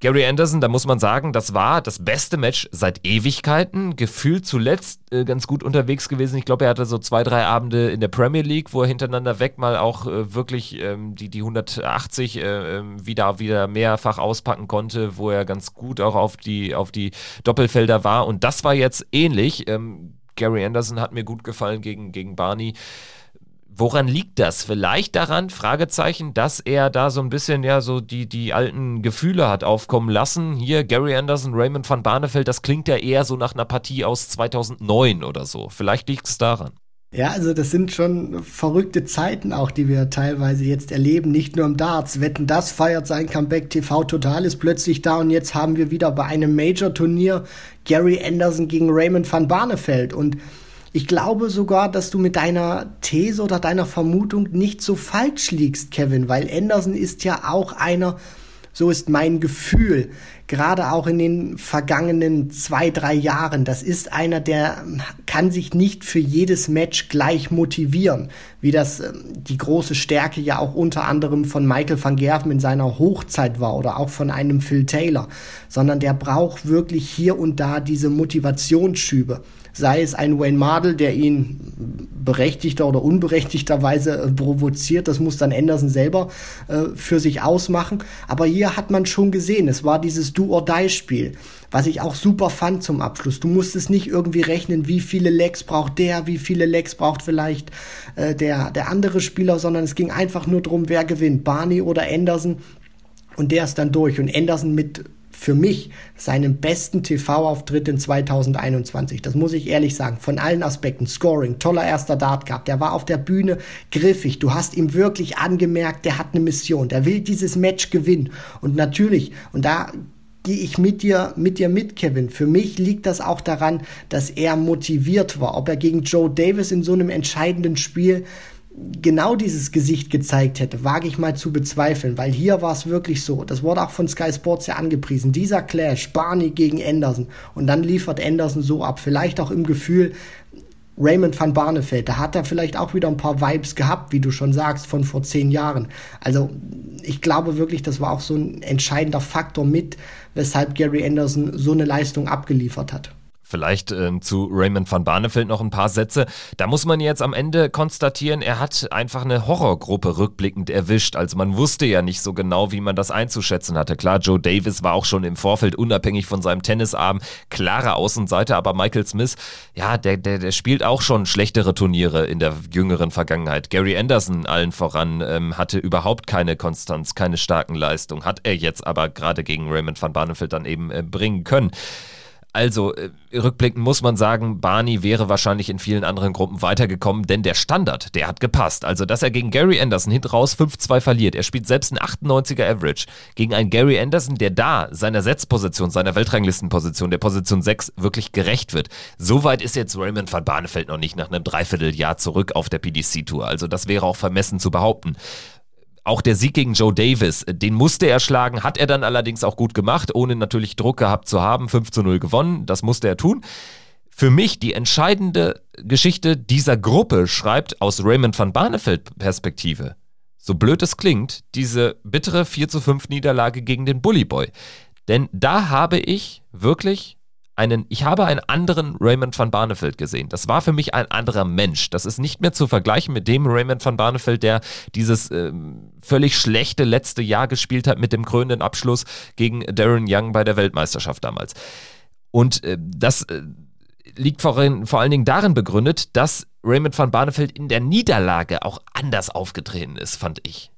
Gary Anderson, da muss man sagen, das war das beste Match seit Ewigkeiten. Gefühlt zuletzt äh, ganz gut unterwegs gewesen. Ich glaube, er hatte so zwei, drei Abende in der Premier League, wo er hintereinander weg mal auch äh, wirklich ähm, die, die 180 äh, ähm, wieder, wieder mehrfach auspacken konnte, wo er ganz gut auch auf die, auf die Doppelfelder war. Und das war jetzt ähnlich. Ähm, Gary Anderson hat mir gut gefallen gegen, gegen Barney. Woran liegt das? Vielleicht daran, Fragezeichen, dass er da so ein bisschen ja so die, die alten Gefühle hat aufkommen lassen. Hier Gary Anderson, Raymond van Barneveld, das klingt ja eher so nach einer Partie aus 2009 oder so. Vielleicht liegt es daran. Ja, also das sind schon verrückte Zeiten auch, die wir teilweise jetzt erleben, nicht nur im Darts. Wetten, das feiert sein Comeback, TV Total ist plötzlich da und jetzt haben wir wieder bei einem Major-Turnier Gary Anderson gegen Raymond van Barneveld. Und ich glaube sogar, dass du mit deiner These oder deiner Vermutung nicht so falsch liegst, Kevin, weil Anderson ist ja auch einer, so ist mein Gefühl, gerade auch in den vergangenen zwei, drei Jahren. Das ist einer, der kann sich nicht für jedes Match gleich motivieren, wie das ähm, die große Stärke ja auch unter anderem von Michael van Gerven in seiner Hochzeit war oder auch von einem Phil Taylor, sondern der braucht wirklich hier und da diese Motivationsschübe sei es ein Wayne Mardell, der ihn berechtigter oder unberechtigterweise äh, provoziert, das muss dann Anderson selber äh, für sich ausmachen. Aber hier hat man schon gesehen, es war dieses Do-or-Die-Spiel, was ich auch super fand zum Abschluss. Du musstest nicht irgendwie rechnen, wie viele Legs braucht der, wie viele Legs braucht vielleicht äh, der, der andere Spieler, sondern es ging einfach nur darum, wer gewinnt, Barney oder Anderson. Und der ist dann durch. Und Anderson mit für mich seinen besten TV-Auftritt in 2021. Das muss ich ehrlich sagen. Von allen Aspekten. Scoring, toller erster Dart gehabt. Der war auf der Bühne griffig. Du hast ihm wirklich angemerkt, der hat eine Mission. Der will dieses Match gewinnen. Und natürlich, und da gehe ich mit dir, mit dir mit, Kevin. Für mich liegt das auch daran, dass er motiviert war. Ob er gegen Joe Davis in so einem entscheidenden Spiel genau dieses Gesicht gezeigt hätte, wage ich mal zu bezweifeln, weil hier war es wirklich so. Das wurde auch von Sky Sports ja angepriesen. Dieser Clash, Barney gegen Anderson. Und dann liefert Anderson so ab. Vielleicht auch im Gefühl, Raymond van Barneveld, da hat er vielleicht auch wieder ein paar Vibes gehabt, wie du schon sagst, von vor zehn Jahren. Also ich glaube wirklich, das war auch so ein entscheidender Faktor mit, weshalb Gary Anderson so eine Leistung abgeliefert hat. Vielleicht äh, zu Raymond van Barneveld noch ein paar Sätze. Da muss man jetzt am Ende konstatieren, er hat einfach eine Horrorgruppe rückblickend erwischt. Also man wusste ja nicht so genau, wie man das einzuschätzen hatte. Klar, Joe Davis war auch schon im Vorfeld unabhängig von seinem Tennisarm klare Außenseite, aber Michael Smith, ja, der, der, der spielt auch schon schlechtere Turniere in der jüngeren Vergangenheit. Gary Anderson allen voran ähm, hatte überhaupt keine Konstanz, keine starken Leistungen. Hat er jetzt aber gerade gegen Raymond van Barneveld dann eben äh, bringen können. Also, äh, rückblickend muss man sagen, Barney wäre wahrscheinlich in vielen anderen Gruppen weitergekommen, denn der Standard, der hat gepasst. Also, dass er gegen Gary Anderson hinten raus 5-2 verliert. Er spielt selbst einen 98er Average gegen einen Gary Anderson, der da seiner Setzposition, seiner Weltranglistenposition, der Position 6 wirklich gerecht wird. Soweit ist jetzt Raymond van Barneveld noch nicht nach einem Dreivierteljahr zurück auf der PDC-Tour. Also, das wäre auch vermessen zu behaupten. Auch der Sieg gegen Joe Davis, den musste er schlagen, hat er dann allerdings auch gut gemacht, ohne natürlich Druck gehabt zu haben. 5 zu 0 gewonnen, das musste er tun. Für mich die entscheidende Geschichte dieser Gruppe schreibt aus Raymond van Barneveld Perspektive. So blöd es klingt, diese bittere 4 zu 5 Niederlage gegen den Bully Boy. Denn da habe ich wirklich einen, ich habe einen anderen Raymond van Barneveld gesehen. Das war für mich ein anderer Mensch. Das ist nicht mehr zu vergleichen mit dem Raymond van Barneveld, der dieses äh, völlig schlechte letzte Jahr gespielt hat mit dem krönenden Abschluss gegen Darren Young bei der Weltmeisterschaft damals. Und äh, das äh, liegt vor, vor allen Dingen darin begründet, dass Raymond van Barneveld in der Niederlage auch anders aufgetreten ist, fand ich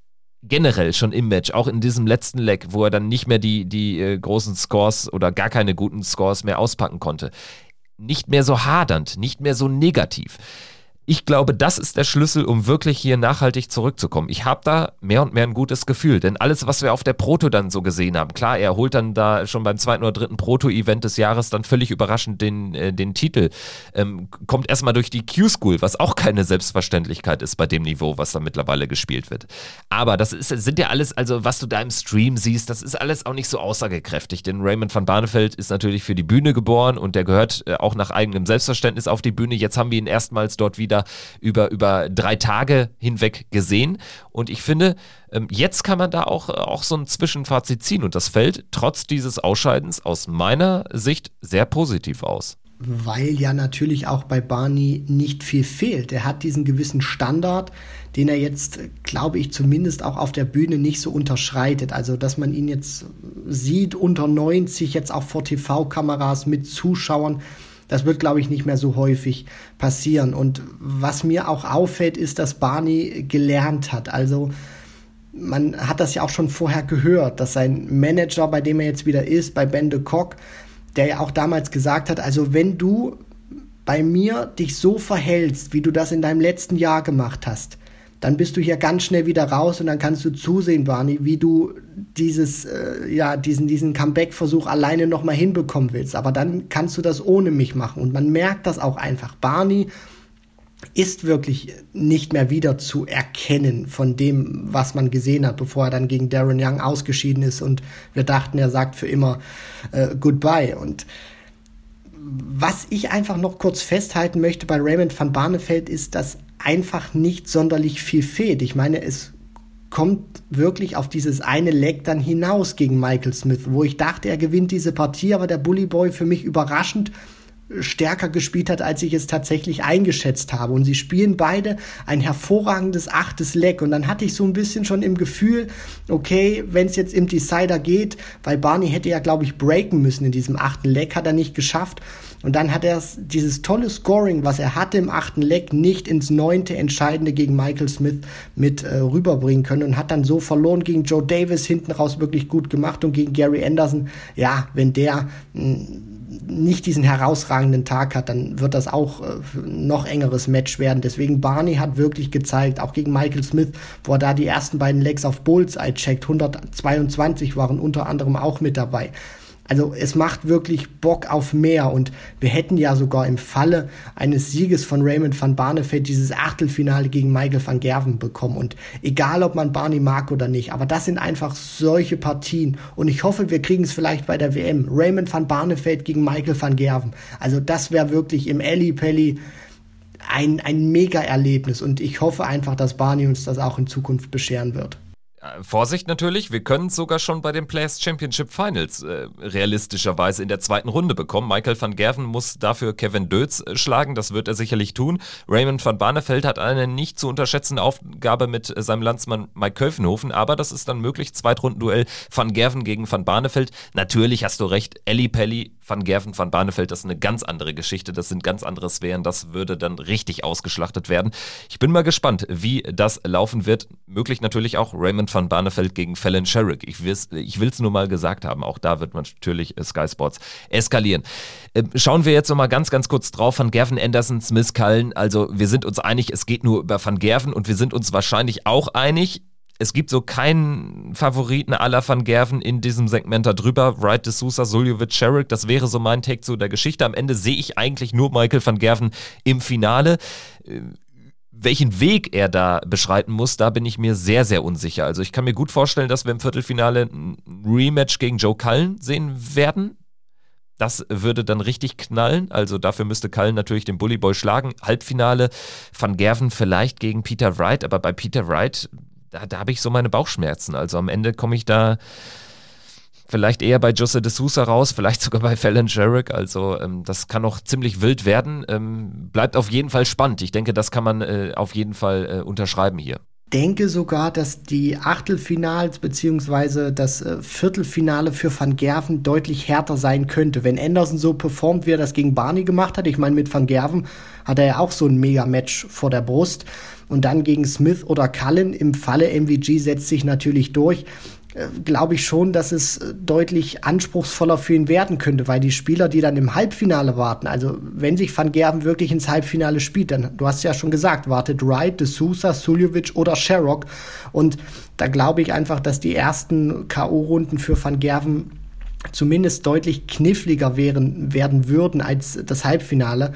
generell schon im Match, auch in diesem letzten Leg, wo er dann nicht mehr die, die äh, großen Scores oder gar keine guten Scores mehr auspacken konnte. Nicht mehr so hadernd, nicht mehr so negativ. Ich glaube, das ist der Schlüssel, um wirklich hier nachhaltig zurückzukommen. Ich habe da mehr und mehr ein gutes Gefühl, denn alles, was wir auf der Proto dann so gesehen haben, klar, er holt dann da schon beim zweiten oder dritten Proto-Event des Jahres dann völlig überraschend den, äh, den Titel, ähm, kommt erstmal durch die Q-School, was auch keine Selbstverständlichkeit ist bei dem Niveau, was da mittlerweile gespielt wird. Aber das ist, sind ja alles, also was du da im Stream siehst, das ist alles auch nicht so aussagekräftig, denn Raymond van Barneveld ist natürlich für die Bühne geboren und der gehört äh, auch nach eigenem Selbstverständnis auf die Bühne. Jetzt haben wir ihn erstmals dort wieder ja über, über drei Tage hinweg gesehen. Und ich finde, ähm, jetzt kann man da auch, auch so ein Zwischenfazit ziehen. Und das fällt trotz dieses Ausscheidens aus meiner Sicht sehr positiv aus weil ja natürlich auch bei Barney nicht viel fehlt. Er hat diesen gewissen Standard, den er jetzt, glaube ich, zumindest auch auf der Bühne nicht so unterschreitet. Also, dass man ihn jetzt sieht unter 90, jetzt auch vor TV-Kameras mit Zuschauern, das wird, glaube ich, nicht mehr so häufig passieren. Und was mir auch auffällt, ist, dass Barney gelernt hat. Also, man hat das ja auch schon vorher gehört, dass sein Manager, bei dem er jetzt wieder ist, bei Ben de Kock, der ja auch damals gesagt hat, also wenn du bei mir dich so verhältst, wie du das in deinem letzten Jahr gemacht hast, dann bist du hier ganz schnell wieder raus und dann kannst du zusehen, Barney, wie du dieses, äh, ja, diesen, diesen Comeback-Versuch alleine nochmal hinbekommen willst. Aber dann kannst du das ohne mich machen. Und man merkt das auch einfach. Barney ist wirklich nicht mehr wieder zu erkennen von dem, was man gesehen hat, bevor er dann gegen Darren Young ausgeschieden ist und wir dachten, er sagt für immer äh, Goodbye. Und was ich einfach noch kurz festhalten möchte bei Raymond van Barneveld ist, dass einfach nicht sonderlich viel fehlt. Ich meine, es kommt wirklich auf dieses eine Leck dann hinaus gegen Michael Smith, wo ich dachte, er gewinnt diese Partie, aber der Bully Boy für mich überraschend stärker gespielt hat, als ich es tatsächlich eingeschätzt habe. Und sie spielen beide ein hervorragendes achtes Leck. Und dann hatte ich so ein bisschen schon im Gefühl, okay, wenn es jetzt im Decider geht, weil Barney hätte ja, glaube ich, breaken müssen in diesem achten Leck, hat er nicht geschafft. Und dann hat er dieses tolle Scoring, was er hatte im achten Leck, nicht ins neunte Entscheidende gegen Michael Smith mit äh, rüberbringen können und hat dann so verloren gegen Joe Davis hinten raus wirklich gut gemacht und gegen Gary Anderson. Ja, wenn der mh, nicht diesen herausragenden Tag hat, dann wird das auch äh, noch engeres Match werden. Deswegen Barney hat wirklich gezeigt, auch gegen Michael Smith, wo er da die ersten beiden Legs auf Bullseye checkt, 122 waren unter anderem auch mit dabei. Also es macht wirklich Bock auf mehr und wir hätten ja sogar im Falle eines Sieges von Raymond van Barneveld dieses Achtelfinale gegen Michael van Gerven bekommen und egal ob man Barney mag oder nicht, aber das sind einfach solche Partien und ich hoffe, wir kriegen es vielleicht bei der WM. Raymond van Barneveld gegen Michael van Gerven. Also das wäre wirklich im Ellie Pelli ein, ein Mega-Erlebnis und ich hoffe einfach, dass Barney uns das auch in Zukunft bescheren wird. Äh, Vorsicht natürlich, wir können es sogar schon bei den Players Championship Finals äh, realistischerweise in der zweiten Runde bekommen. Michael van Gerven muss dafür Kevin Dötz äh, schlagen, das wird er sicherlich tun. Raymond van Barneveld hat eine nicht zu unterschätzende Aufgabe mit äh, seinem Landsmann Mike Köfenhofen, aber das ist dann möglich. Zweitrundenduell van Gerven gegen van Barneveld. Natürlich hast du recht, Ellie Pelli Van Gerven, Van Barneveld, das ist eine ganz andere Geschichte, das sind ganz andere Sphären, das würde dann richtig ausgeschlachtet werden. Ich bin mal gespannt, wie das laufen wird. Möglich natürlich auch Raymond Van Barneveld gegen Fallon Sherrick. Ich will es nur mal gesagt haben, auch da wird man natürlich äh, Sky Sports eskalieren. Ähm, schauen wir jetzt nochmal ganz, ganz kurz drauf. Van Gerven, Anderson, Smith, Cullen. Also wir sind uns einig, es geht nur über Van Gerven und wir sind uns wahrscheinlich auch einig, es gibt so keinen Favoriten aller Van Gerven in diesem Segment da drüber. Wright, De Sousa, Suljovic, Sherrick, das wäre so mein Take zu der Geschichte. Am Ende sehe ich eigentlich nur Michael van Gerven im Finale. Äh, welchen Weg er da beschreiten muss, da bin ich mir sehr, sehr unsicher. Also ich kann mir gut vorstellen, dass wir im Viertelfinale ein Rematch gegen Joe Cullen sehen werden. Das würde dann richtig knallen. Also dafür müsste Cullen natürlich den Bully Boy schlagen. Halbfinale Van Gerven vielleicht gegen Peter Wright, aber bei Peter Wright da, da habe ich so meine Bauchschmerzen. Also am Ende komme ich da vielleicht eher bei Jose de Sousa raus, vielleicht sogar bei Fallon Sherrick. Also ähm, das kann noch ziemlich wild werden. Ähm, bleibt auf jeden Fall spannend. Ich denke, das kann man äh, auf jeden Fall äh, unterschreiben hier denke sogar, dass die Achtelfinals beziehungsweise das äh, Viertelfinale für Van Gerven deutlich härter sein könnte. Wenn Anderson so performt, wie er das gegen Barney gemacht hat, ich meine, mit Van Gerven hat er ja auch so ein Mega-Match vor der Brust und dann gegen Smith oder Cullen im Falle MVG setzt sich natürlich durch. Äh, glaube ich schon, dass es äh, deutlich anspruchsvoller für ihn werden könnte, weil die Spieler, die dann im Halbfinale warten, also wenn sich Van Gerven wirklich ins Halbfinale spielt, dann, du hast ja schon gesagt, wartet Wright, De Sousa, Suljovic oder Sherrock und da glaube ich einfach, dass die ersten K.O.-Runden für Van Gerven zumindest deutlich kniffliger wären, werden würden als das Halbfinale.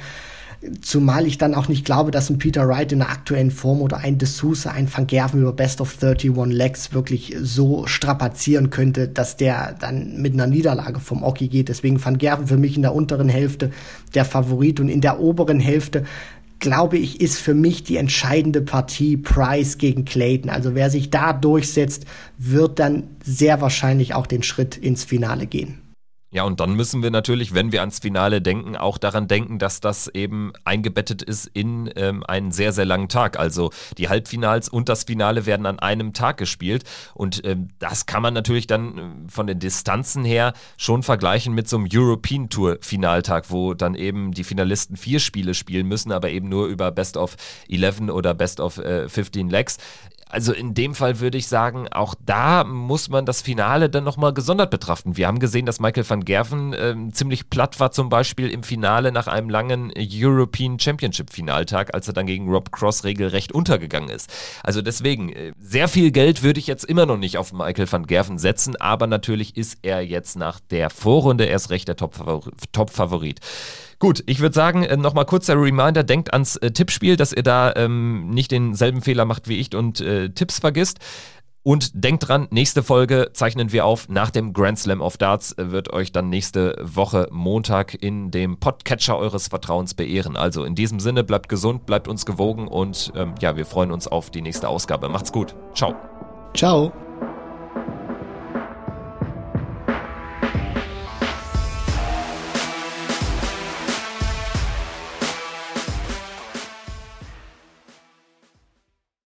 Zumal ich dann auch nicht glaube, dass ein Peter Wright in der aktuellen Form oder ein D'Souza, ein Van Gerven über Best of 31 Legs wirklich so strapazieren könnte, dass der dann mit einer Niederlage vom Oki geht. Deswegen Van Gerven für mich in der unteren Hälfte der Favorit und in der oberen Hälfte glaube ich, ist für mich die entscheidende Partie Price gegen Clayton. Also wer sich da durchsetzt, wird dann sehr wahrscheinlich auch den Schritt ins Finale gehen. Ja, und dann müssen wir natürlich, wenn wir ans Finale denken, auch daran denken, dass das eben eingebettet ist in ähm, einen sehr, sehr langen Tag. Also die Halbfinals und das Finale werden an einem Tag gespielt. Und ähm, das kann man natürlich dann äh, von den Distanzen her schon vergleichen mit so einem European Tour Finaltag, wo dann eben die Finalisten vier Spiele spielen müssen, aber eben nur über Best of 11 oder Best of äh, 15 Legs also in dem Fall würde ich sagen, auch da muss man das Finale dann nochmal gesondert betrachten. Wir haben gesehen, dass Michael van Gerven äh, ziemlich platt war, zum Beispiel im Finale nach einem langen European Championship Finaltag, als er dann gegen Rob Cross regelrecht untergegangen ist. Also deswegen, äh, sehr viel Geld würde ich jetzt immer noch nicht auf Michael van Gerven setzen, aber natürlich ist er jetzt nach der Vorrunde erst recht der Top-Favorit. Top Gut, ich würde sagen, äh, nochmal kurzer Reminder, denkt ans äh, Tippspiel, dass ihr da ähm, nicht denselben Fehler macht wie ich und äh, Tipps vergisst. Und denkt dran, nächste Folge zeichnen wir auf. Nach dem Grand Slam of Darts wird euch dann nächste Woche Montag in dem Podcatcher eures Vertrauens beehren. Also in diesem Sinne, bleibt gesund, bleibt uns gewogen und ähm, ja, wir freuen uns auf die nächste Ausgabe. Macht's gut. Ciao. Ciao.